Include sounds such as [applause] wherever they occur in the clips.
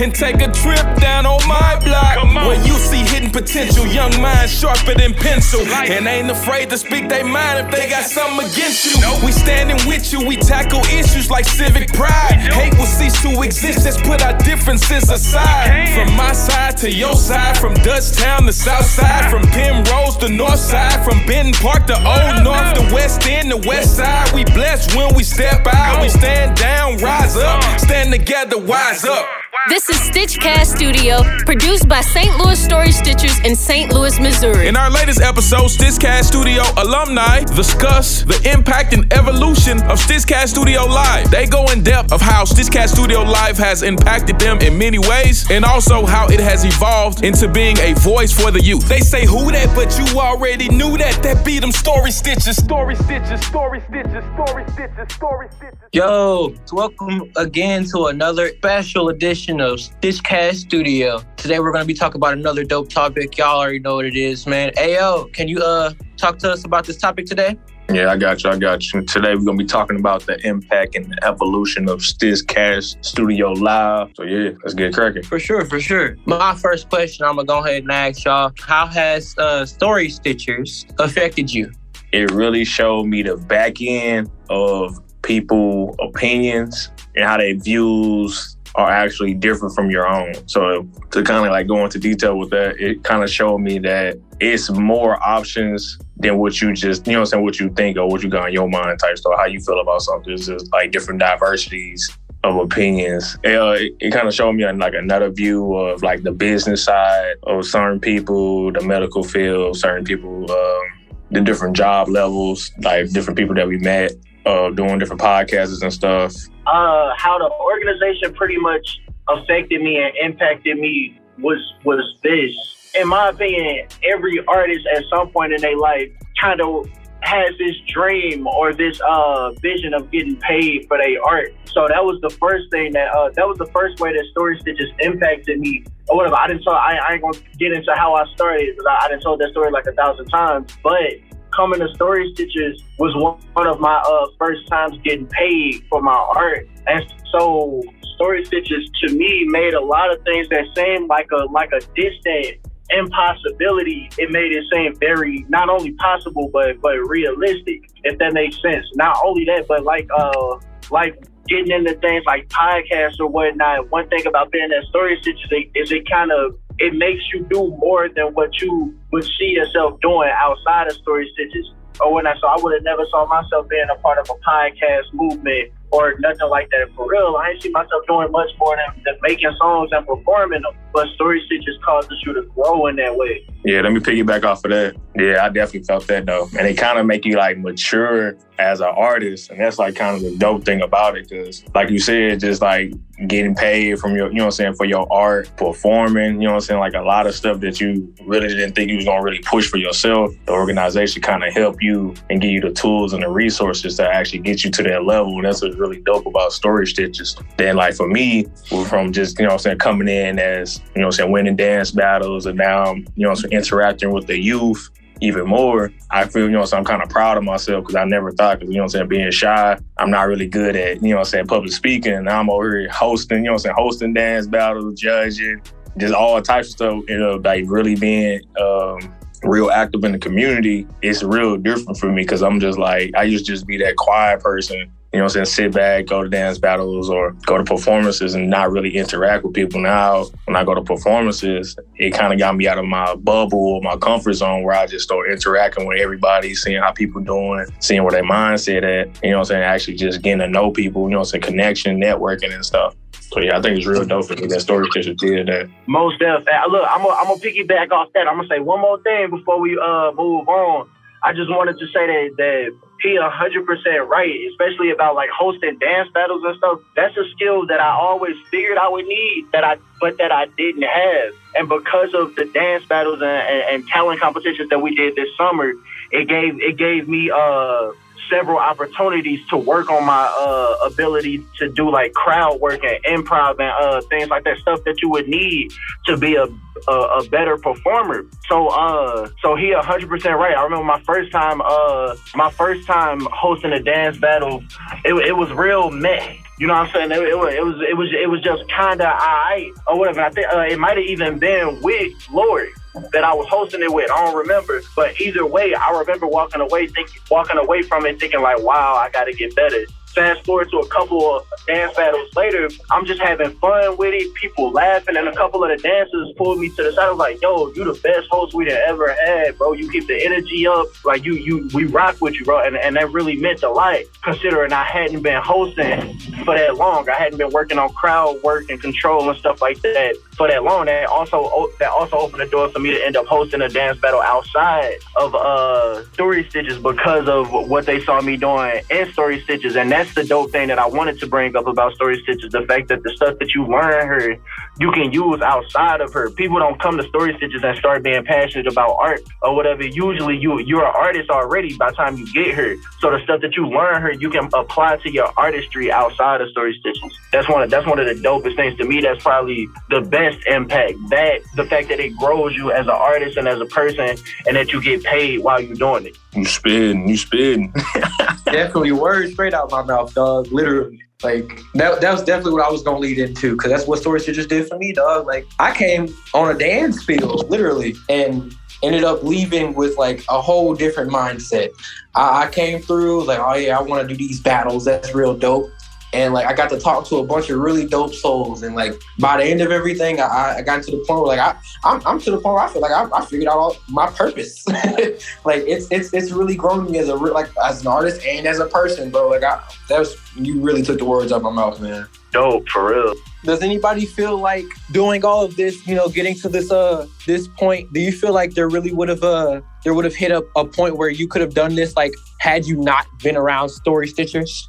and take a trip down on my block. Where you see hidden potential, young minds sharper than pencil. And ain't afraid to speak their mind if they got something against you. We standing with you, we tackle issues like civic pride. Hate will cease to exist, let's put our differences aside. From my side to your side, from Dutchtown to South Side, from Penrose to North Side, from Benton Park to Old North, the West End, the West Side. We blessed when we step out, we stand down, rise up, stand together, wise up. This is Stitchcast Studio, produced by St. Louis Story Stitchers in St. Louis, Missouri. In our latest episode, Stitchcast Studio alumni discuss the impact and evolution of Stitchcast Studio Live. They go in depth of how Stitchcast Studio Live has impacted them in many ways, and also how it has evolved into being a voice for the youth. They say who that, but you already knew that. That be them story stitches, story stitches, story stitches, story stitches, story stitches. Yo, welcome again to another special edition of Stitchcast Studio. Today we're gonna be talking about another dope topic. Y'all already know what it is, man. Ayo, can you uh talk to us about this topic today? Yeah, I got you. I got you. Today we're gonna be talking about the impact and the evolution of Stitchcast Studio Live. So yeah, let's get cracking. For sure, for sure. My first question, I'm gonna go ahead and ask y'all: How has uh, Story Stitchers affected you? It really showed me the back end of people opinions and how they views are actually different from your own. So to kind of like go into detail with that, it kind of showed me that it's more options than what you just, you know what I'm saying, what you think or what you got in your mind type stuff, how you feel about something. It's just like different diversities of opinions. It, uh, it, it kind of showed me like another view of like the business side of certain people, the medical field, certain people, um, the different job levels, like different people that we met uh, doing different podcasts and stuff. Uh, how the organization pretty much affected me and impacted me was was this. In my opinion, every artist at some point in their life kind of has this dream or this uh, vision of getting paid for their art. So that was the first thing that uh, that was the first way that Story Stitches impacted me or whatever. I didn't tell I, I ain't gonna get into how I started because I, I didn't tell that story like a thousand times. But coming to Story Stitches was one of my uh, first times getting paid for my art, and so Story Stitches to me made a lot of things that seemed like a like a distant impossibility. It made it seem very not only possible but but realistic, if that makes sense. Not only that, but like uh like getting into things like podcasts or whatnot. One thing about being at Story Stitches is it kind of it makes you do more than what you would see yourself doing outside of Story Stitches or when I saw, I would have never saw myself being a part of a podcast movement or nothing like that. For real, I ain't see myself doing much more than, than making songs and performing them. But Story Stitches causes you to grow in that way. Yeah, let me piggyback off of that. Yeah, I definitely felt that though. And it kind of make you like mature as an artist. And that's like kind of the dope thing about it. Cause like you said, just like getting paid from your, you know what I'm saying, for your art, performing, you know what I'm saying, like a lot of stuff that you really didn't think you was gonna really push for yourself. The organization kind of help you and give you the tools and the resources to actually get you to that level. And that's what's really dope about Story Stitches. Then like for me, from just, you know what I'm saying, coming in as, you know what I'm saying, winning dance battles and now, you know what I'm saying, interacting with the youth even more. I feel, you know, so I'm kind of proud of myself because I never thought, because, you know I'm saying, being shy, I'm not really good at, you know I'm saying, public speaking. And I'm over here hosting, you know I'm saying, hosting dance battles, judging, just all types of stuff, you know, like really being um, real active in the community. It's real different for me because I'm just like, I used to just be that quiet person you know what I'm saying, sit back, go to dance battles or go to performances and not really interact with people. Now, when I go to performances, it kind of got me out of my bubble or my comfort zone where I just start interacting with everybody, seeing how people doing, seeing where their mindset at, you know what I'm saying, actually just getting to know people, you know what I'm saying, connection, networking and stuff. So yeah, I think it's real dope for me that story just did that. Most definitely. Look, I'm gonna I'm gonna piggyback off that. I'm gonna say one more thing before we uh move on. I just wanted to say that that he hundred percent right, especially about like hosting dance battles and stuff. That's a skill that I always figured I would need, that I but that I didn't have. And because of the dance battles and, and, and talent competitions that we did this summer, it gave it gave me uh several opportunities to work on my uh, ability to do like crowd work and improv and uh, things like that stuff that you would need to be a a, a better performer. So uh so he hundred percent right. I remember my first time uh my first time hosting a dance battle, it, it was real meh You know what I'm saying? It, it, was it was it was it was just kind of I or whatever. I think uh, it might have even been with Lori that I was hosting it with. I don't remember, but either way, I remember walking away thinking, walking away from it thinking like, wow, I got to get better fast forward to a couple of dance battles later, I'm just having fun with it, people laughing, and a couple of the dancers pulled me to the side. I was like, yo, you the best host we'd ever had, bro. You keep the energy up. Like you you we rock with you, bro. And and that really meant a lot considering I hadn't been hosting for that long. I hadn't been working on crowd work and control and stuff like that for that long. That also that also opened the door for me to end up hosting a dance battle outside of uh Story Stitches because of what they saw me doing in Story Stitches. And that's the dope thing that I wanted to bring up about Story Stitches, the fact that the stuff that you learn her, you can use outside of her. People don't come to Story Stitches and start being passionate about art or whatever. Usually you you're an artist already by the time you get here. So the stuff that you learn here, you can apply to your artistry outside of Story Stitches. That's one of that's one of the dopest things to me. That's probably the best impact. That the fact that it grows you as an artist and as a person and that you get paid while you're doing it. You spin, you spin. [laughs] definitely words straight out my mouth, dog. Literally. Like that, that was definitely what I was gonna lead into because that's what Story just did for me, dog. Like I came on a dance field, literally, and ended up leaving with like a whole different mindset. I, I came through like, oh yeah, I want to do these battles. That's real dope and like I got to talk to a bunch of really dope souls. And like by the end of everything, I, I got to the point where like I I'm, I'm to the point where I feel like I, I figured out all my purpose. [laughs] like it's it's it's really grown me as a like as an artist and as a person, bro. Like I that was you really took the words out of my mouth, man. Dope for real. Does anybody feel like doing all of this, you know, getting to this uh this point? Do you feel like there really would have uh there would have hit a, a point where you could have done this like had you not been around story stitchers?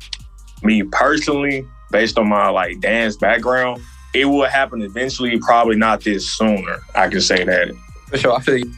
Me personally, based on my like dance background, it will happen eventually, probably not this sooner. I can say that. For sure, I feel you.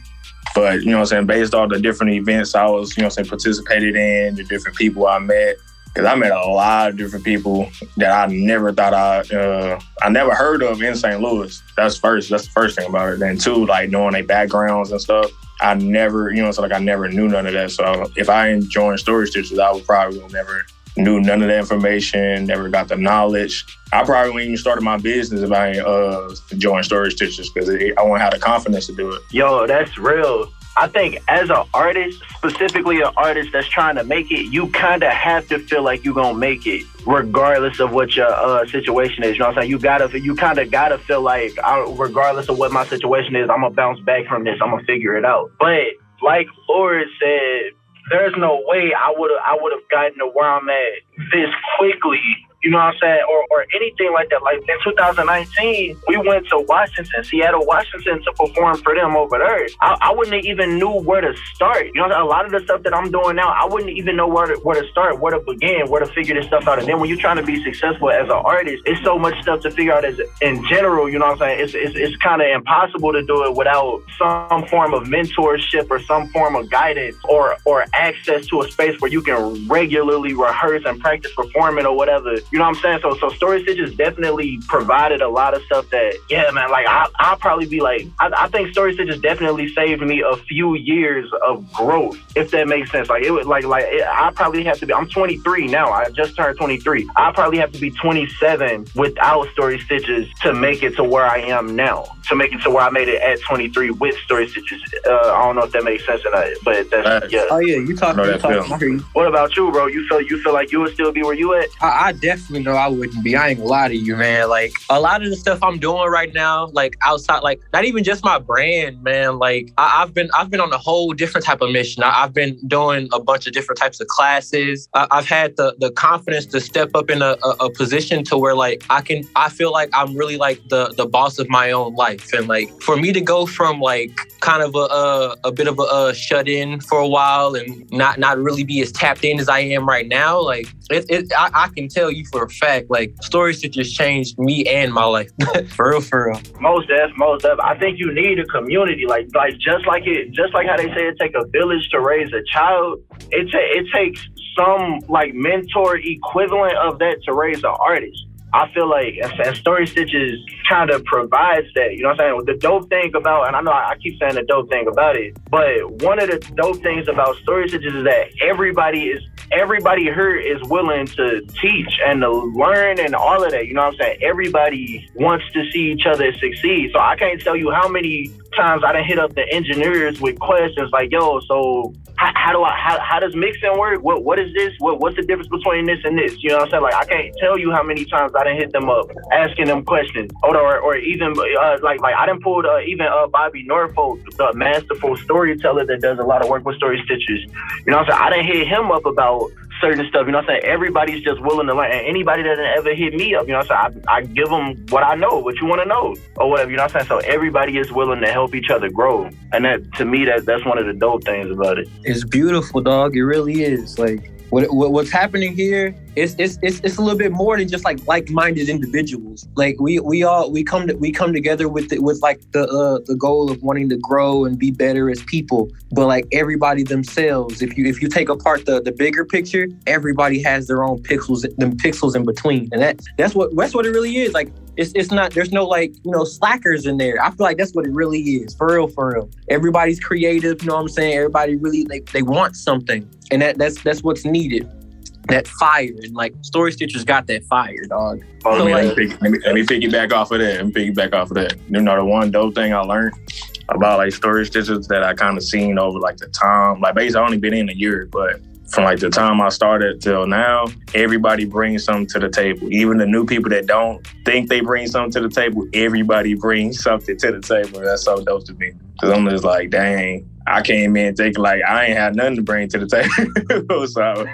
But you know what I'm saying, based on the different events I was, you know I'm saying, participated in, the different people I met. Cause I met a lot of different people that I never thought I uh, I never heard of in St. Louis. That's first. That's the first thing about it. Then two, like knowing their backgrounds and stuff. I never, you know, it's like I never knew none of that. So if I didn't Story Stitches, I would probably never knew none of the information, never got the knowledge. I probably wouldn't even started my business if I uh, joined Story Stitches because I wouldn't have the confidence to do it. Yo, that's real. I think as an artist, specifically an artist that's trying to make it, you kind of have to feel like you're gonna make it, regardless of what your uh, situation is. You know what I'm saying? You gotta, you kind of gotta feel like, I, regardless of what my situation is, I'm gonna bounce back from this. I'm gonna figure it out. But like Lord said, there's no way I would have I would have gotten to where I'm at this quickly you know what I'm saying, or, or anything like that. Like in 2019, we went to Washington, Seattle, Washington to perform for them over there. I, I wouldn't even knew where to start. You know, a lot of the stuff that I'm doing now, I wouldn't even know where to, where to start, where to begin, where to figure this stuff out. And then when you're trying to be successful as an artist, it's so much stuff to figure out as in general. You know what I'm saying? It's it's, it's kind of impossible to do it without some form of mentorship or some form of guidance or or access to a space where you can regularly rehearse and practice performing or whatever you know what I'm saying? So so Story Stitches definitely provided a lot of stuff that, yeah, man, like I, I'll probably be like, I, I think Story Stitches definitely saved me a few years of growth, if that makes sense. Like it was like, like it, I probably have to be, I'm 23 now. I just turned 23. I probably have to be 27 without Story Stitches to make it to where I am now, to make it to where I made it at 23 with Story Stitches. Uh, I don't know if that makes sense or not, but that's, yeah. Oh yeah, you talking, you talking. What about you, bro? You feel, you feel like you would still be where you at? I, I definitely definitely know I wouldn't be. I ain't gonna lie to you, man. Like a lot of the stuff I'm doing right now, like outside, like not even just my brand, man. Like I, have been, I've been on a whole different type of mission. I, have been doing a bunch of different types of classes. I, have had the the confidence to step up in a, a, a, position to where like I can, I feel like I'm really like the the boss of my own life, and like for me to go from like kind of a a, a bit of a, a shut in for a while and not not really be as tapped in as I am right now, like it, it I, I can tell you for a fact, like stories that just changed me and my life. [laughs] for real, for real. Most def, most def. I think you need a community, like like just like it, just like how they say it take a village to raise a child. It ta- it takes some like mentor equivalent of that to raise an artist. I feel like and Story Stitches kind of provides that. You know what I'm saying? The dope thing about, and I know I keep saying the dope thing about it, but one of the dope things about Story Stitches is that everybody is everybody here is willing to teach and to learn and all of that. You know what I'm saying? Everybody wants to see each other succeed. So I can't tell you how many times I didn't hit up the engineers with questions like, yo, so how, how do I how, how does mixing work? What what is this? What what's the difference between this and this? You know what I'm saying? Like I can't tell you how many times I didn't hit them up asking them questions. Or or, or even uh, like like I done pulled uh, even uh, Bobby Norfolk, the masterful storyteller that does a lot of work with story stitches. You know what I'm saying? I done hit him up about certain stuff. You know what I'm saying? Everybody's just willing to learn. And anybody that ever hit me up, you know I'm saying? I, I give them what I know, what you want to know, or whatever. You know what I'm saying? So everybody is willing to help each other grow. And that to me, that that's one of the dope things about it. It's beautiful, dog. It really is. Like what, what, what's happening here is it's, it's it's a little bit more than just like like-minded individuals. Like we we all we come to we come together with the, with like the uh, the goal of wanting to grow and be better as people. But like everybody themselves, if you if you take apart the the bigger picture, everybody has their own pixels them pixels in between, and that that's what that's what it really is. Like it's it's not there's no like you know slackers in there. I feel like that's what it really is for real for real. Everybody's creative. You know what I'm saying? Everybody really they, they want something, and that that's that's what's needed. That fire and like Story Stitchers got that fire, dog. Oh, so, let, me, let, me, let me piggyback off of that. Let me piggyback off of that. You know, the one dope thing I learned about like Story Stitchers that I kind of seen over like the time. Like basically, I only been in a year, but from like the time I started till now, everybody brings something to the table. Even the new people that don't think they bring something to the table, everybody brings something to the table. That's so dope to me. Cause I'm just like, dang, I came in thinking like I ain't had nothing to bring to the table. [laughs] so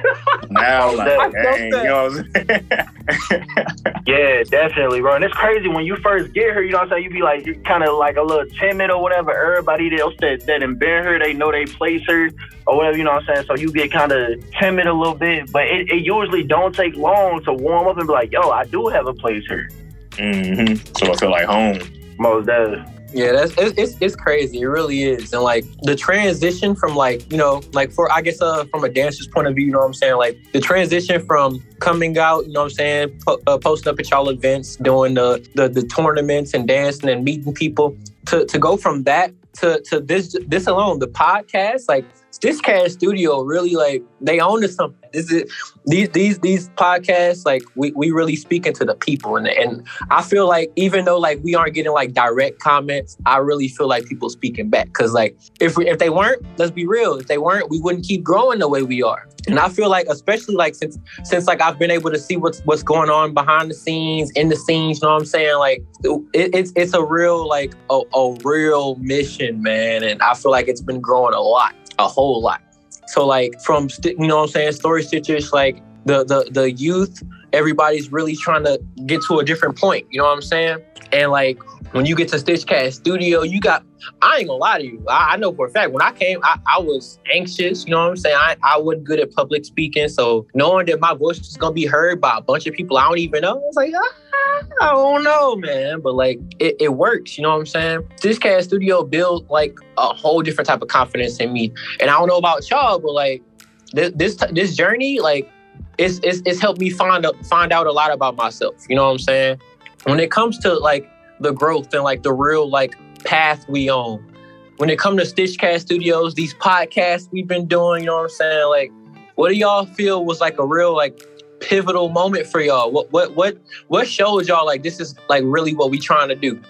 now [laughs] like, dang, you know what I'm saying? [laughs] yeah, definitely, bro. And it's crazy when you first get here, you know what I'm saying? You be like, you're kind of like a little timid or whatever. Everybody else that, that been here, they know they place her or whatever, you know what I'm saying? So you get kind of timid a little bit, but it, it, usually don't take long to warm up and be like, yo, I do have a place here. Mm-hmm. So I feel like home. Most definitely. Yeah, that's it's, it's crazy. It really is. And like the transition from like, you know, like for I guess uh from a dancer's point of view, you know what I'm saying? Like the transition from coming out, you know what I'm saying, po- uh, posting up at y'all events, doing the, the the tournaments and dancing and meeting people to to go from that to to this this alone, the podcast, like Stitchcast Studio really like they own to something. This is these these these podcasts like we, we really speaking to the people and and I feel like even though like we aren't getting like direct comments, I really feel like people speaking back because like if we if they weren't, let's be real, if they weren't, we wouldn't keep growing the way we are. And I feel like especially like since since like I've been able to see what's what's going on behind the scenes, in the scenes, you know what I'm saying? Like it, it's it's a real like a, a real mission, man, and I feel like it's been growing a lot a whole lot. So like from you know what I'm saying, story stitches, like the the the youth, everybody's really trying to get to a different point. You know what I'm saying? And like when you get to Stitchcast Studio, you got I ain't gonna lie to you. I, I know for a fact when I came, I, I, was anxious. You know what I'm saying? I, I wasn't good at public speaking. So knowing that my voice was gonna be heard by a bunch of people I don't even know, I was like, ah, I don't know, man. But like it, it works, you know what I'm saying? Stitchcast Studio built like a whole different type of confidence in me. And I don't know about y'all, but like this this, this journey, like it's, it's it's helped me find out find out a lot about myself. You know what I'm saying? When it comes to like the growth and like the real like path we own. When it comes to Stitchcast Studios, these podcasts we've been doing, you know what I'm saying? Like, what do y'all feel was like a real like pivotal moment for y'all? What what what what shows y'all like this is like really what we trying to do?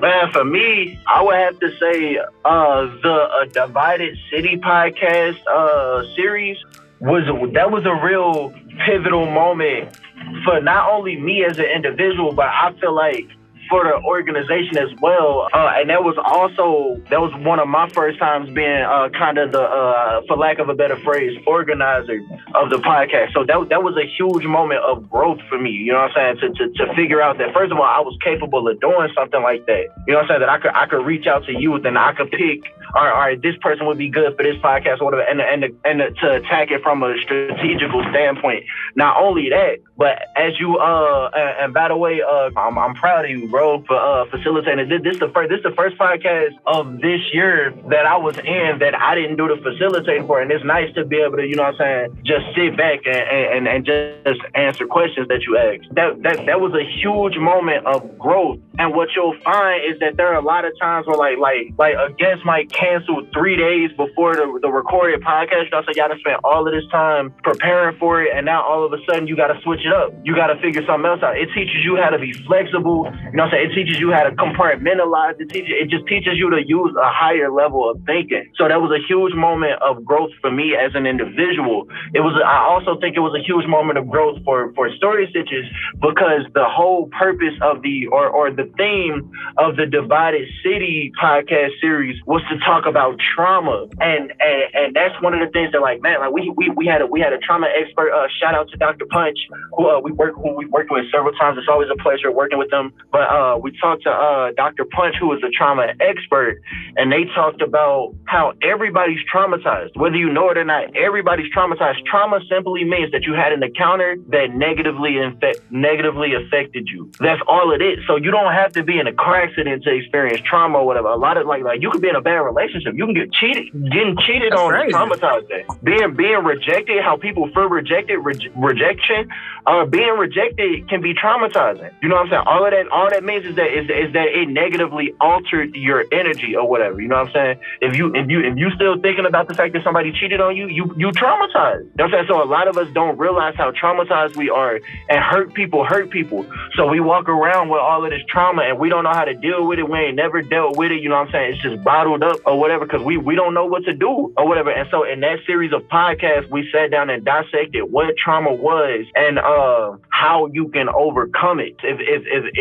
Man, for me, I would have to say uh, the uh, Divided City podcast uh, series was that was a real pivotal moment for not only me as an individual, but I feel like for the organization as well. Uh, and that was also that was one of my first times being uh, kind of the, uh, for lack of a better phrase, organizer of the podcast. So that that was a huge moment of growth for me. You know what I'm saying? To, to to figure out that first of all, I was capable of doing something like that. You know what I'm saying? That I could I could reach out to youth and I could pick all right, all right, this person would be good for this podcast or whatever, and and and to attack it from a strategical standpoint. Not only that, but as you uh and, and by the way, uh, I'm, I'm proud of you, bro, for uh facilitating. This, this is the first this the first podcast of this year that I was in that I didn't do the facilitating for, and it's nice to be able to, you know, what I'm saying, just sit back and and, and just answer questions that you ask. That that that was a huge moment of growth, and what you'll find is that there are a lot of times where like like like a guest might cancel three days before the, the recorded podcast. You know, gotta spend all of this time preparing for it, and now all of a sudden you gotta switch it up. You gotta figure something else out. It teaches you how to be flexible. You know, I'm it teaches you how to compartmentalize. It teaches it just teaches you to use a higher level of thinking. So that was a huge moment of growth for me as an individual. It was. I also think it was a huge moment of growth for for Story Stitches because the whole purpose of the or or the theme of the Divided City podcast series was to talk about trauma, and and, and that's one of the things that like man, like we we, we had a we had a trauma expert. Uh, shout out to Dr. Punch, who uh, we work who we worked with several times. It's always a pleasure working with them. But uh, we talked to uh, Dr. Punch, who was a trauma expert, and they talked about how everybody's traumatized, whether you know it or not. Everybody's traumatized. Trauma simply means that you had an encounter that negatively infect negatively affected you. That's all it is. So you don't have to be in a car accident to experience trauma or whatever. A lot of like like you could be in a bad relationship. You can get cheated, getting cheated That's on, crazy. traumatized. Being being rejected, how people feel rejected, re- rejection, uh, being rejected can be traumatizing. You know what I'm saying? All of that, all that means is that is, is that it negatively altered your energy or whatever. You know what I'm saying? If you if you if you still thinking about the fact that somebody cheated on you, you you traumatized. You know I'm saying? So a lot of us don't realize how traumatized we are, and hurt people hurt people. So we walk around with all of this trauma, and we don't know how to deal with it. We ain't never dealt with it. You know what I'm saying? It's just bottled up or whatever because we we don't know what to do or whatever. And so in that series of podcasts, we sat down and dissected what trauma was and uh, how you can overcome it. If, if, if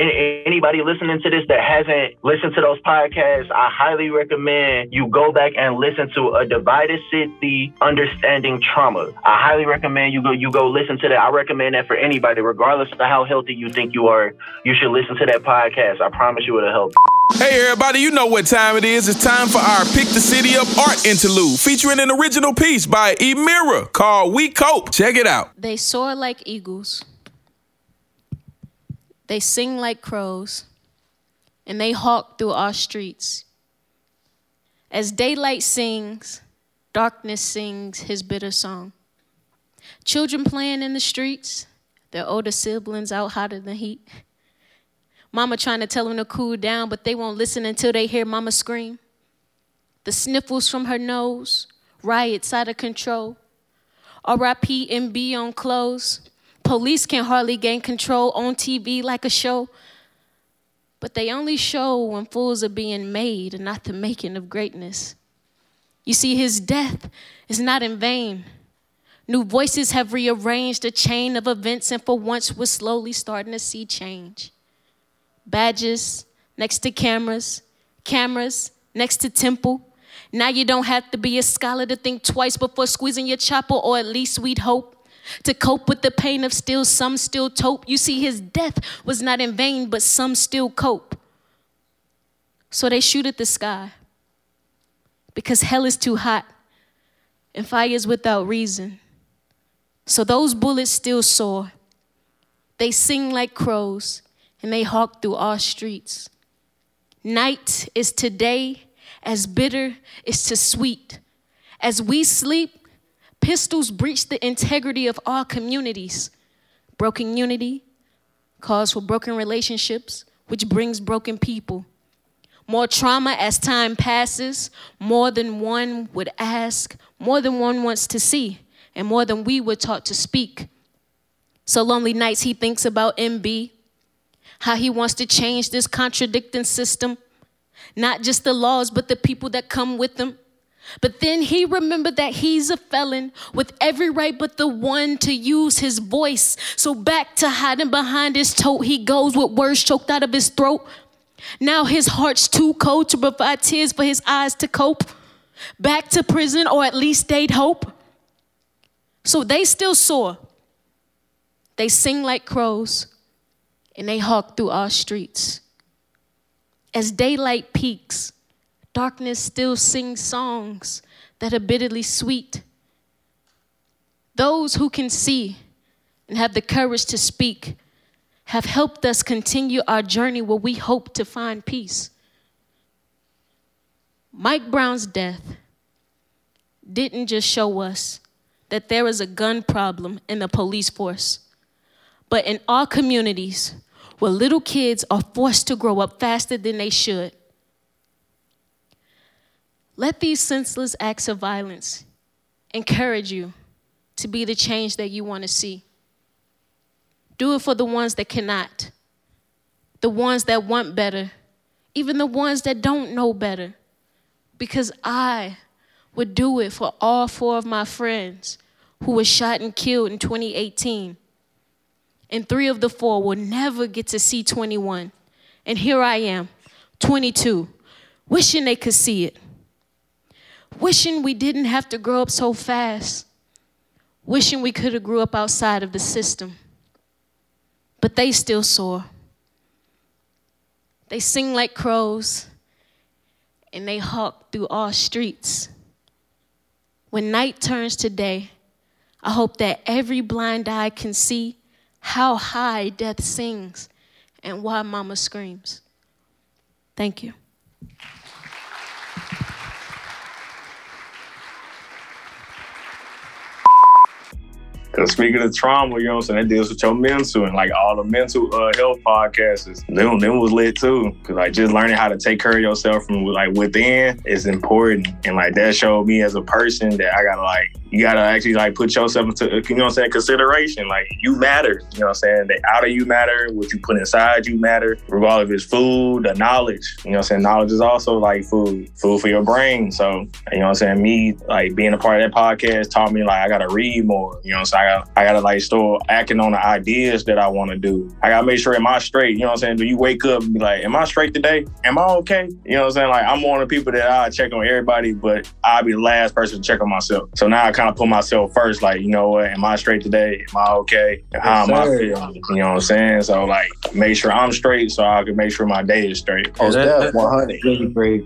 anybody listening to this that hasn't listened to those podcasts, I highly recommend you go back and listen to a divided city understanding trauma. I highly recommend you go you go listen to that. I recommend that for anybody, regardless of how healthy you think you are. You should listen to that podcast. I promise you it'll help. Hey everybody, you know what time it is. It's time for our Pick the City Up art interlude, featuring an original piece by Emira called We Cope. Check it out. They soar like eagles. They sing like crows. And they hawk through our streets. As daylight sings, darkness sings his bitter song. Children playing in the streets, their older siblings out hotter than heat. Mama trying to tell them to cool down, but they won't listen until they hear mama scream. The sniffles from her nose, riots out of control. RIP MB on clothes. Police can hardly gain control on TV like a show. But they only show when fools are being made and not the making of greatness. You see, his death is not in vain. New voices have rearranged a chain of events, and for once we're slowly starting to see change. Badges next to cameras, cameras next to temple. Now you don't have to be a scholar to think twice before squeezing your chopper, or at least we'd hope. To cope with the pain of still, some still tope. You see, his death was not in vain, but some still cope. So they shoot at the sky because hell is too hot and fire is without reason. So those bullets still soar. They sing like crows and they hawk through our streets. Night is today as bitter is to sweet. As we sleep, pistols breach the integrity of our communities. Broken unity calls for broken relationships, which brings broken people. More trauma as time passes, more than one would ask, more than one wants to see and more than we were taught to speak. So lonely nights he thinks about MB, how he wants to change this contradicting system, not just the laws, but the people that come with them. But then he remembered that he's a felon with every right but the one to use his voice. So back to hiding behind his tote, he goes with words choked out of his throat. Now his heart's too cold to provide tears for his eyes to cope. Back to prison, or at least they'd hope. So they still soar. They sing like crows and they hawk through our streets. As daylight peaks, Darkness still sings songs that are bitterly sweet. Those who can see and have the courage to speak have helped us continue our journey where we hope to find peace. Mike Brown's death didn't just show us that there is a gun problem in the police force, but in our communities where little kids are forced to grow up faster than they should. Let these senseless acts of violence encourage you to be the change that you want to see. Do it for the ones that cannot, the ones that want better, even the ones that don't know better. Because I would do it for all four of my friends who were shot and killed in 2018. And three of the four will never get to see 21. And here I am, 22, wishing they could see it. Wishing we didn't have to grow up so fast. Wishing we could have grew up outside of the system. But they still soar. They sing like crows and they hawk through all streets. When night turns to day, I hope that every blind eye can see how high death sings and why mama screams. Thank you. Cause speaking of trauma, you know what I'm saying, that deals with your mental and like all the mental uh, health podcasts, them, them was lit too. Cause like just learning how to take care of yourself from like within is important. And like that showed me as a person that I gotta like you gotta actually like put yourself into you know I'm saying consideration. Like you matter. You know what I'm saying? The outer you matter, what you put inside you matter, regardless if it's food, the knowledge. You know what I'm saying? Knowledge is also like food, food for your brain. So you know what I'm saying? Me like being a part of that podcast taught me like I gotta read more. You know what I'm saying? I gotta I gotta like start acting on the ideas that I wanna do. I gotta make sure am I straight? You know what I'm saying? Do you wake up and be like, Am I straight today? Am I okay? You know what I'm saying? Like I'm one of the people that I check on everybody, but I'll be the last person to check on myself. So now I kind of put myself first. Like, you know what? Am I straight today? Am I okay? How am I feeling? You know what I'm saying? So like, make sure I'm straight so I can make sure my day is straight. Oh, that's 100.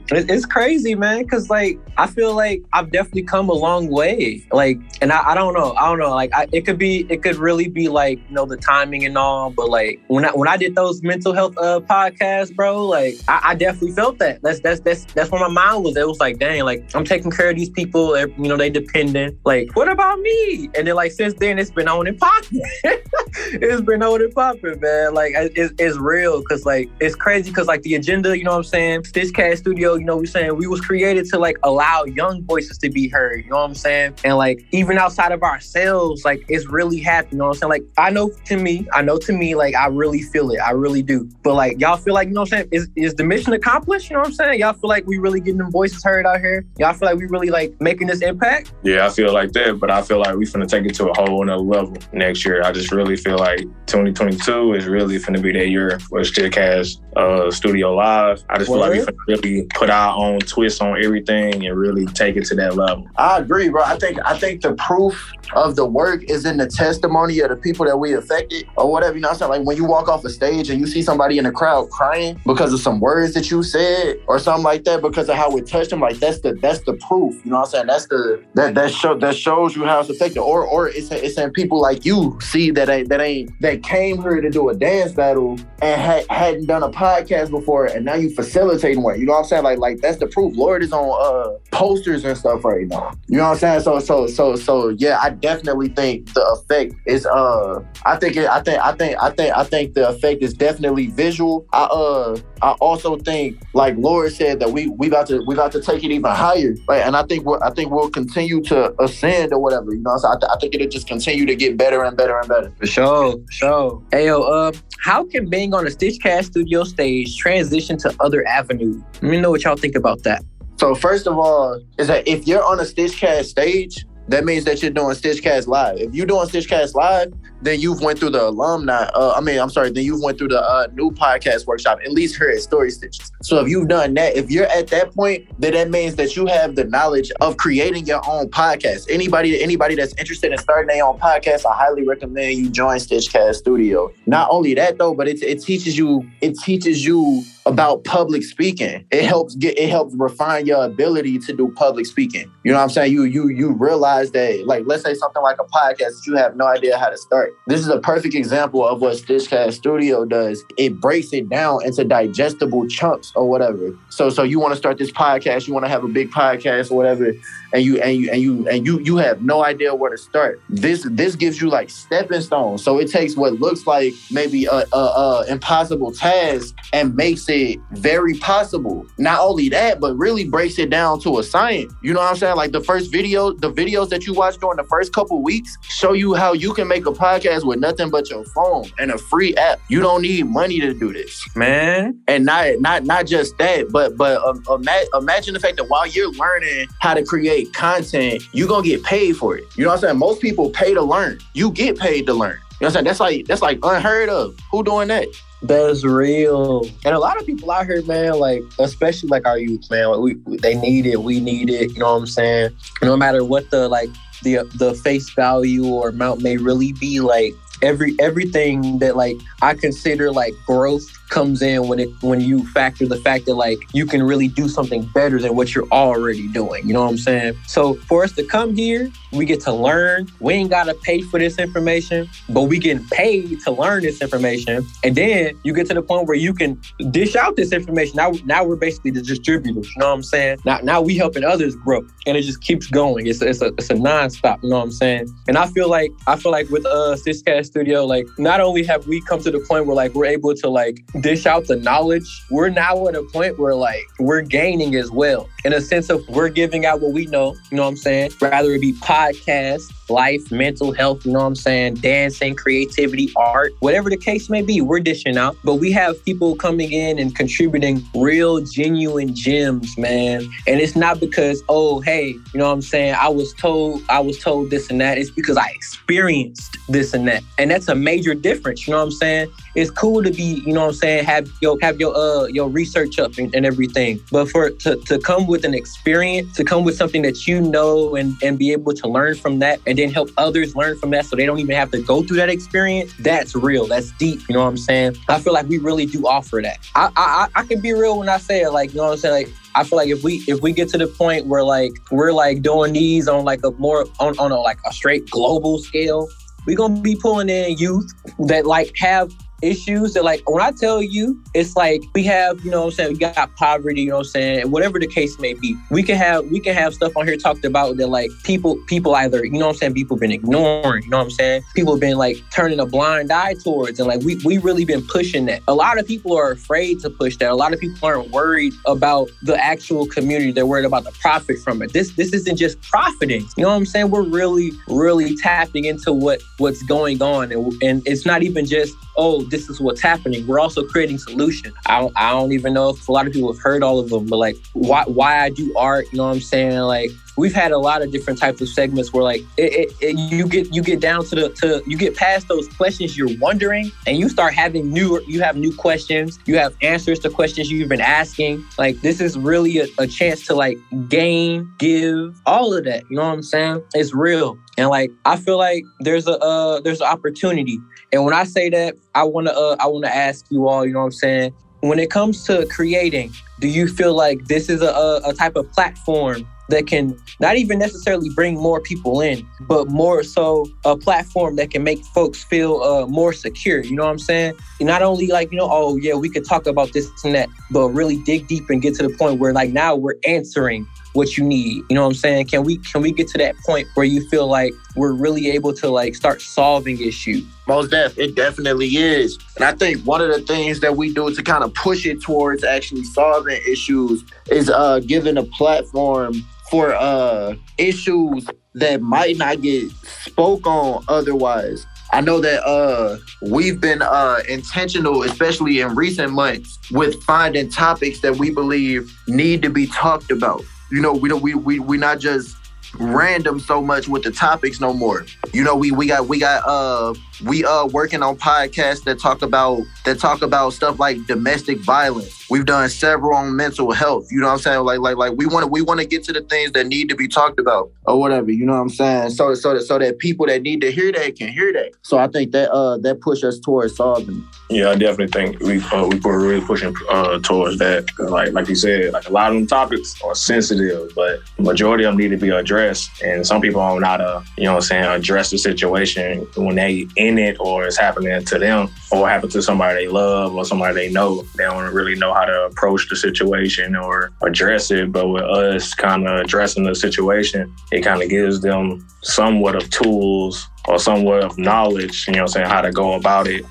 It's crazy, man. Cause like, I feel like I've definitely come a long way. Like, and I, I don't know. I don't know. Like, I, it could be, it could really be like, you know, the timing and all. But like, when I when I did those mental health uh podcasts, bro, like, I, I definitely felt that. That's that's that's that's where my mind was. It was like, dang, like I'm taking care of these people. You know, they dependent. Like, what about me? And then like since then, it's been on and popping. [laughs] it's been and popping, man. Like it's, it's real because like it's crazy because like the agenda, you know what I'm saying? Stitchcast Studio, you know, we saying we was created to like allow young voices to be heard. You know what I'm saying? And like even outside of ourselves, like it's really happening. You know what I'm saying? Like I know to me, I know to me, like I really feel it. I really do. But like y'all feel like you know what I'm saying? Is is the mission accomplished? You know what I'm saying? Y'all feel like we really getting them voices heard out here? Y'all feel like we really like making this impact? Yeah, I feel like that, but I feel like we finna take it to a whole another level next year. I just really feel like 2022 is really finna be that year for Stitchcast uh, Studio Live. I just feel like we finna really put our own twist on everything and really take it to that level. I agree, bro. I think I think the proof of the work is in the testimony of the people that we affected or whatever. You know what I'm saying? Like when you walk off a stage and you see somebody in the crowd crying because of some words that you said or something like that because of how it touched them, like that's the that's the proof. You know what I'm saying? That's the that that show that shows you how it's affected. Or or it's it's in people like you see that ain't that that came here to do a dance battle and had, hadn't done a podcast before and now you facilitating one. You know what I'm saying? Like like that's the proof. Lord is on uh posters and stuff right now. You know what I'm saying? So so so so yeah, I definitely think the effect is uh I think it I think I think I think I think the effect is definitely visual. I uh I also think like Lord said that we we about to we about to take it even higher. Right? And I think we're, I think we'll continue to ascend or whatever. You know, so I, th- I think it'll just continue to get better and better and better. For sure, sure. Hey yo, uh, how can being on a Stitchcast Studio stage transition to other avenues? Let me know what y'all think about that. So first of all, is that if you're on a Stitchcast stage, that means that you're doing Stitchcast live. If you're doing Stitchcast live, then you've went through the alumni. Uh, I mean, I'm sorry, then you've went through the uh, new podcast workshop. At least here at Story Stitches. So if you've done that, if you're at that point, then that means that you have the knowledge of creating your own podcast. Anybody, anybody that's interested in starting their own podcast, I highly recommend you join Stitchcast Studio. Not only that though, but it, it teaches you it teaches you about public speaking. It helps get it helps refine your ability to do public speaking. You know what I'm saying? You you you realize that like let's say something like a podcast you have no idea how to start. This is a perfect example of what Stitchcast Studio does. It breaks it down into digestible chunks or whatever. So so you want to start this podcast, you want to have a big podcast or whatever, and you and you and you and you you have no idea where to start. This this gives you like stepping stones. So it takes what looks like maybe a, a, a impossible task and makes it very possible. Not only that, but really breaks it down to a science. You know what I'm saying? Like the first video, the videos that you watch during the first couple weeks show you how you can make a podcast with nothing but your phone and a free app. You don't need money to do this, Man. and not not not just that, but but um, ima- imagine the fact that while you're learning how to create content, you're gonna get paid for it. You know what I'm saying? Most people pay to learn. You get paid to learn. You know what I'm saying? That's like that's like unheard of. Who doing that? That's real. And a lot of people out here, man, like especially like our youth, man, like we, we- they need it, we need it. You know what I'm saying? No matter what the like the the face value or amount may really be, like every everything that like I consider like growth comes in when it when you factor the fact that like you can really do something better than what you're already doing. You know what I'm saying? So for us to come here, we get to learn. We ain't gotta pay for this information, but we getting paid to learn this information. And then you get to the point where you can dish out this information. Now, now we're basically the distributors. You know what I'm saying? Now, now we helping others grow, and it just keeps going. It's a, it's a it's a nonstop. You know what I'm saying? And I feel like I feel like with uh Stitchcast Studio, like not only have we come to the point where like we're able to like dish out the knowledge, we're now at a point where like we're gaining as well. In a sense of we're giving out what we know, you know what I'm saying? Rather it be podcasts, life, mental health, you know what I'm saying? Dancing, creativity, art, whatever the case may be, we're dishing out. But we have people coming in and contributing real, genuine gems, man. And it's not because, oh, hey, you know what I'm saying? I was told, I was told this and that. It's because I experienced this and that. And that's a major difference, you know what I'm saying? It's cool to be, you know what I'm saying, have your have your uh your research up and, and everything. But for to, to come with an experience, to come with something that you know and, and be able to learn from that and then help others learn from that so they don't even have to go through that experience, that's real. That's deep. You know what I'm saying? I feel like we really do offer that. I I, I can be real when I say it, like, you know what I'm saying? Like I feel like if we if we get to the point where like we're like doing these on like a more on, on a like a straight global scale, we're gonna be pulling in youth that like have issues that like when I tell you it's like we have, you know what I'm saying, we got poverty, you know what I'm saying, and whatever the case may be. We can have we can have stuff on here talked about that like people people either, you know what I'm saying, people been ignoring, you know what I'm saying? People been like turning a blind eye towards and like we we really been pushing that. A lot of people are afraid to push that. A lot of people aren't worried about the actual community. They're worried about the profit from it. This this isn't just profiting. You know what I'm saying? We're really, really tapping into what what's going on. And, and it's not even just, oh, this is what's happening. We're also creating solutions. I don't, I don't even know if a lot of people have heard all of them, but like why why I do art, you know what I'm saying? Like we've had a lot of different types of segments where like it, it, it- you get you get down to the to you get past those questions you're wondering and you start having new you have new questions you have answers to questions you've been asking like this is really a, a chance to like gain give all of that you know what i'm saying it's real and like i feel like there's a uh there's an opportunity and when i say that i want to uh i want to ask you all you know what i'm saying when it comes to creating do you feel like this is a, a, a type of platform that can not even necessarily bring more people in, but more so a platform that can make folks feel uh, more secure. You know what I'm saying? And not only like, you know, oh, yeah, we could talk about this and that, but really dig deep and get to the point where like now we're answering what you need. You know what I'm saying? Can we can we get to that point where you feel like we're really able to like start solving issues? Most def, it definitely is. And I think one of the things that we do to kind of push it towards actually solving issues is uh giving a platform for uh issues that might not get spoke on otherwise. I know that uh we've been uh intentional, especially in recent months, with finding topics that we believe need to be talked about. You know, we don't we we we not just random so much with the topics no more. You know, we we got we got uh We uh working on podcasts that talk about that talk about stuff like domestic violence. We've done several on mental health. You know what I'm saying? Like like like we want to we want to get to the things that need to be talked about or whatever. You know what I'm saying? So so that so that people that need to hear that can hear that. So I think that uh that push us towards solving. Yeah, I definitely think we uh, we were really pushing uh, towards that. Like like you said, like a lot of them topics are sensitive, but majority of them need to be addressed. And some people are not to, you know, what I'm saying, address the situation when they in it or it's happening to them or happened to somebody they love or somebody they know. They don't really know how to approach the situation or address it. But with us kind of addressing the situation, it kind of gives them somewhat of tools or somewhat of knowledge, you know, I'm saying, how to go about it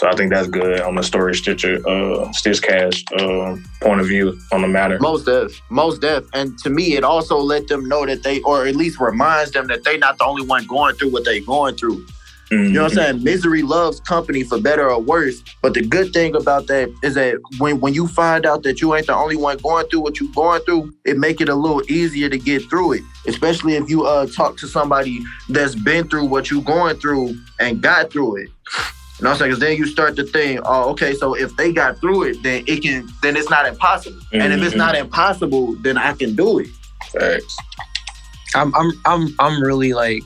so I think that's good on the story Stitcher, uh, Stitchcast uh, point of view on the matter. Most def, most def, and to me, it also let them know that they, or at least reminds them that they're not the only one going through what they're going through. Mm-hmm. You know what I'm saying? Misery loves company for better or worse. But the good thing about that is that when, when you find out that you ain't the only one going through what you're going through, it make it a little easier to get through it. Especially if you uh talk to somebody that's been through what you're going through and got through it. You know what I'm saying? Because then you start to think, oh, okay, so if they got through it, then it can, then it's not impossible. Mm-hmm. And if it's not mm-hmm. impossible, then I can do it. Thanks. I'm, I'm, I'm, I'm really like,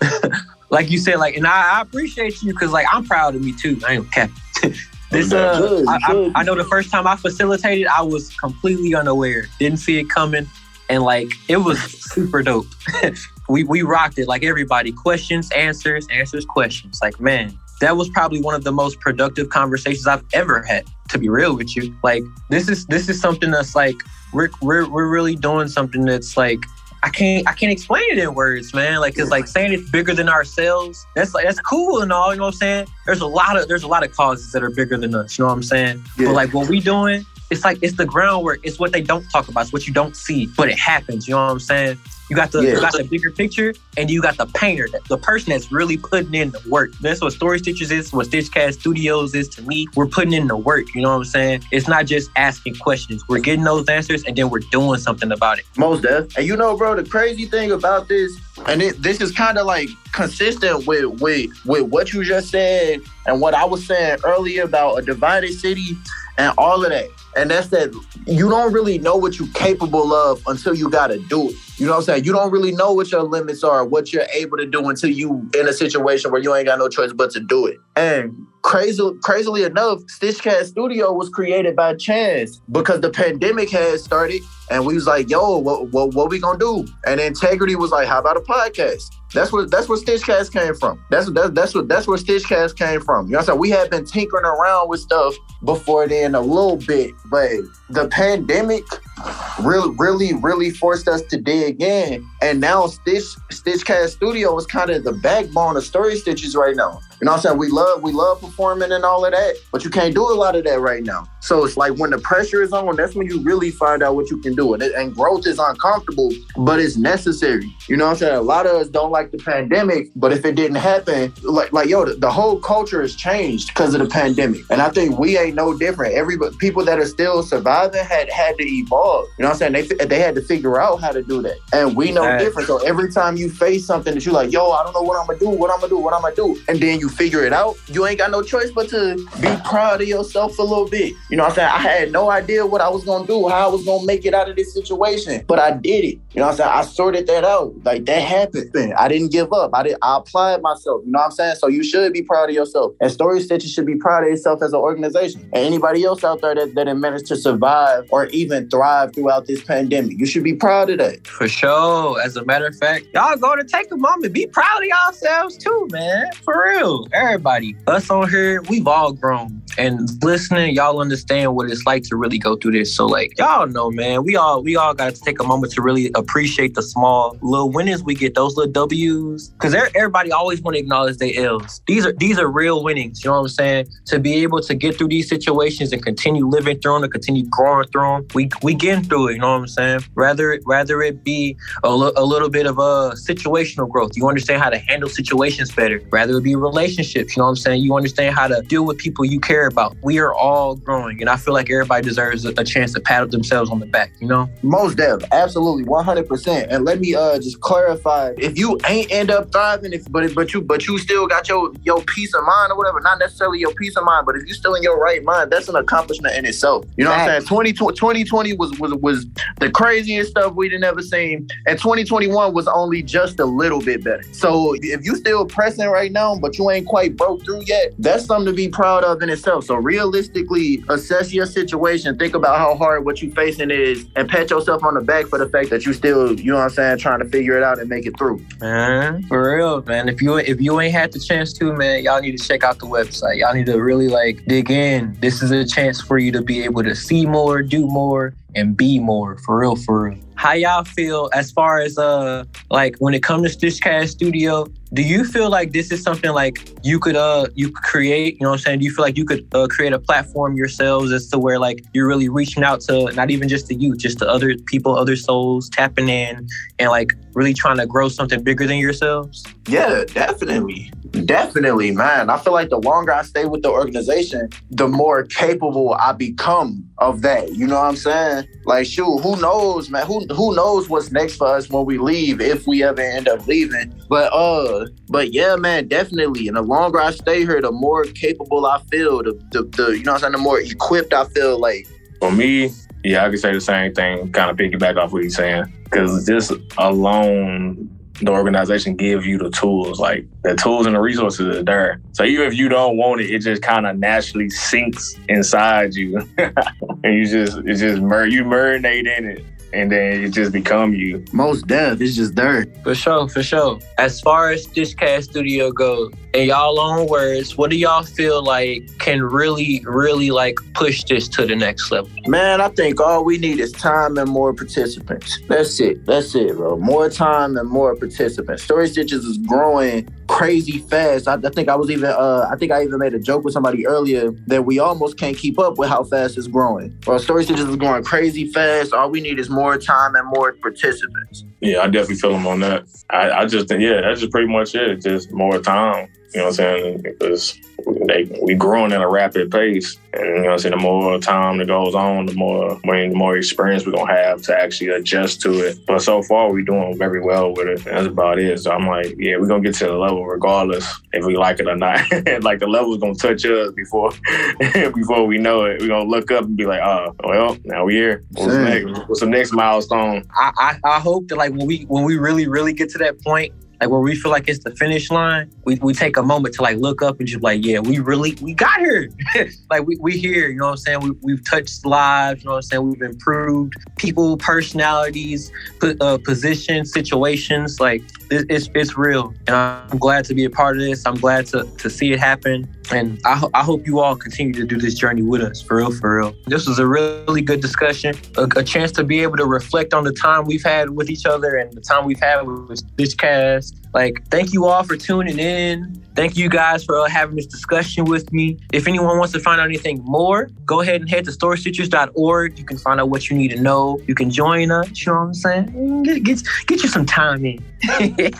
[laughs] like you said, like, and I, I appreciate you because like I'm proud of me too. I ain't okay. [laughs] this uh, good, I, I, I know the first time I facilitated, I was completely unaware, didn't see it coming, and like it was super dope. [laughs] we we rocked it like everybody. Questions, answers, answers, questions. Like man, that was probably one of the most productive conversations I've ever had. To be real with you, like this is this is something that's like we're we're we're really doing something that's like I can't I can't explain it in words, man. Like it's like saying it's bigger than ourselves. That's like that's cool and all, you know what I'm saying? There's a lot of there's a lot of causes that are bigger than us, you know what I'm saying? Yeah. But like what we doing, it's like it's the groundwork. It's what they don't talk about. It's what you don't see, but it happens. You know what I'm saying? You got the yeah. you got the bigger picture, and you got the painter, the person that's really putting in the work. That's what Story Stitchers is. What Stitchcast Studios is to me. We're putting in the work. You know what I'm saying? It's not just asking questions. We're getting those answers, and then we're doing something about it. Most def. And you know, bro, the crazy thing about this, and it, this is kind of like consistent with with with what you just said and what I was saying earlier about a divided city and all of that. And that's that you don't really know what you're capable of until you gotta do it. You know what I'm saying? You don't really know what your limits are, what you're able to do until you in a situation where you ain't got no choice but to do it. And crazy, crazily enough, Stitchcast Studio was created by chance because the pandemic had started, and we was like, "Yo, what, what, what we gonna do?" And Integrity was like, "How about a podcast?" That's what that's where Stitchcast came from. That's that's that's what that's where Stitchcast came from. You know what I'm saying? We had been tinkering around with stuff before then a little bit, but the pandemic really, really, really forced us to dig in. And now Stitch Stitchcast Studio is kind of the backbone of Story Stitches right now. You know what I'm saying? We love we love performing and all of that, but you can't do a lot of that right now. So it's like when the pressure is on, that's when you really find out what you can do. And, it, and growth is uncomfortable, but it's necessary. You know what I'm saying? A lot of us don't like the pandemic, but if it didn't happen, like like yo, the, the whole culture has changed because of the pandemic. And I think we ain't no different. Every people that are still surviving had had to evolve. You know what I'm saying? They they had to figure out how to do that, and we know right. different. So every time you face something that you're like, yo, I don't know what I'm gonna do, what I'm gonna do, what I'm gonna do, and then you figure it out, you ain't got no choice but to be proud of yourself a little bit. You know what I'm saying? I had no idea what I was gonna do, how I was gonna make it out of this situation, but I did it. You know what I'm saying? I sorted that out. Like that happened. I didn't give up. I did. I applied myself. You know what I'm saying? So you should be proud of yourself. And Story Stitches should be proud of itself as an organization. And anybody else out there that, that managed to survive or even thrive throughout this pandemic, you should be proud of that. For sure. As a matter of fact, y'all go to take a moment. Be proud of yourselves too, man. For real. Everybody. Us on here, we've all grown. And listening, y'all understand what it's like to really go through this. So like y'all know, man, we all we all got to take a moment to really appreciate the small little winnings we get, those little W's. Cause everybody always want to acknowledge their L's. These are these are real winnings. You know what I'm saying? To be able to get through these situations and continue living through them, and continue growing through them, we we getting through it. You know what I'm saying? Rather rather it be a little bit of a situational growth. You understand how to handle situations better. Rather it be relationships. You know what I'm saying? You understand how to deal with people you care about. We are all growing, and I feel like everybody deserves a, a chance to pat themselves on the back. You know? Most dev, absolutely, 100 hundred percent. And let me uh just clarify: if you ain't end up thriving, if but but you but you still got your your peace of mind or whatever, not necessarily your peace of mind, but if you still in your right mind, that's an accomplishment in itself. You know what I'm saying? 2020, 2020 was was was the craziest stuff we'd ever seen, and 2021 was only just a little bit better. So if you still pressing right now, but you ain't quite broke through yet, that's something to be proud of in itself. So realistically, assess your situation, think about how hard what you facing is, and pat yourself on the back for the fact that you still, you know what I'm saying, trying to figure it out and make it through. Man, for real, man. If you if you ain't had the chance to, man, y'all need to check out the website. Y'all need to really like dig in. This is a chance for you to be able to see more, do more, and be more. For real, for real. How y'all feel as far as uh like when it comes to Stitchcast Studio? Do you feel like this is something like you could uh you could create? You know what I'm saying? Do you feel like you could uh, create a platform yourselves as to where like you're really reaching out to not even just the youth, just to other people, other souls, tapping in and like really trying to grow something bigger than yourselves? Yeah, definitely. Definitely, man. I feel like the longer I stay with the organization, the more capable I become of that. You know what I'm saying? Like, shoot, who knows, man? Who who knows what's next for us when we leave, if we ever end up leaving. But uh, but yeah, man, definitely. And the longer I stay here, the more capable I feel. The the, the you know what I'm saying, the more equipped I feel like. For me, yeah, I could say the same thing, kind of piggyback off what he's saying. Cause just alone the organization give you the tools, like the tools and the resources are there. So even if you don't want it, it just kind of naturally sinks inside you, [laughs] and you just it just mer- you marinate in it and then it just become you. Most death is just dirt. For sure, for sure. As far as Stitchcast Studio goes, in y'all own words, what do y'all feel like can really, really like push this to the next level? Man, I think all we need is time and more participants. That's it. That's it, bro. More time and more participants. Story Stitches is growing crazy fast. I, I, think I was even uh, I think I even made a joke with somebody earlier that we almost can't keep up with how fast it's growing. Well, Story Stitches is growing crazy fast. All we need is more time and more participants. Yeah, I definitely feel them on that. I, I just think yeah, that's just pretty much it. Just more time. You know what I'm saying? Because they, we growing at a rapid pace. And you know what I'm saying? The more time that goes on, the more the more experience we're gonna have to actually adjust to it. But so far we're doing very well with it. That's about it. So I'm like, yeah, we're gonna get to the level regardless if we like it or not. [laughs] like the level's gonna touch us before [laughs] before we know it. We're gonna look up and be like, oh, well, now we here. What's next? What's the next milestone? I, I I hope that like when we when we really, really get to that point like where we feel like it's the finish line, we, we take a moment to like look up and just like, yeah, we really we got here. [laughs] like we we here, you know what I'm saying? We we've touched lives, you know what I'm saying? We've improved people, personalities, uh, positions, situations. Like it, it's it's real, and I'm glad to be a part of this. I'm glad to to see it happen, and I ho- I hope you all continue to do this journey with us, for real, for real. This was a really good discussion, a, a chance to be able to reflect on the time we've had with each other and the time we've had with this cast like, thank you all for tuning in. Thank you guys for having this discussion with me. If anyone wants to find out anything more, go ahead and head to storystitchers.org. You can find out what you need to know. You can join us. You know what I'm saying? Get, get, get you some time in. [laughs]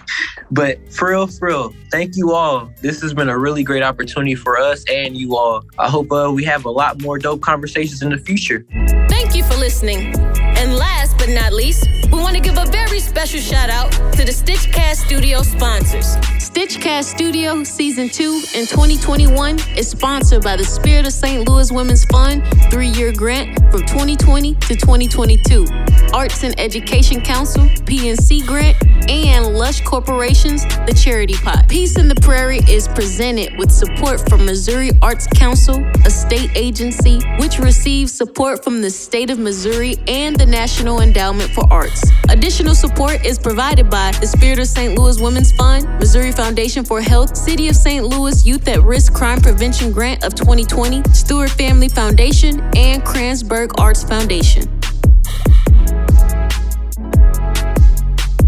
but for real, for real, thank you all. This has been a really great opportunity for us and you all. I hope uh, we have a lot more dope conversations in the future. Thank you for listening. And last but not least, we want to give a very special shout out to the Stitchcast Studio sponsors. Stitchcast Studio Season 2 in 2021 is sponsored by the Spirit of St. Louis Women's Fund three year grant from 2020 to 2022, Arts and Education Council, PNC grant, and Lush Corporation's The Charity Pot. Peace in the Prairie is presented with support from Missouri Arts Council, a state agency which receives support from the state of Missouri and the National Endowment for Arts. Additional support is provided by the Spirit of St. Louis Women's Fund, Missouri Foundation for Health, City of St. Louis Youth at Risk Crime Prevention Grant of 2020, Stewart Family Foundation, and Kranzberg Arts Foundation.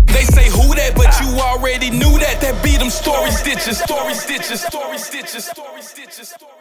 They say who that, but you already knew that. That beat them story stitches, story stitches, story stitches, story stitches, story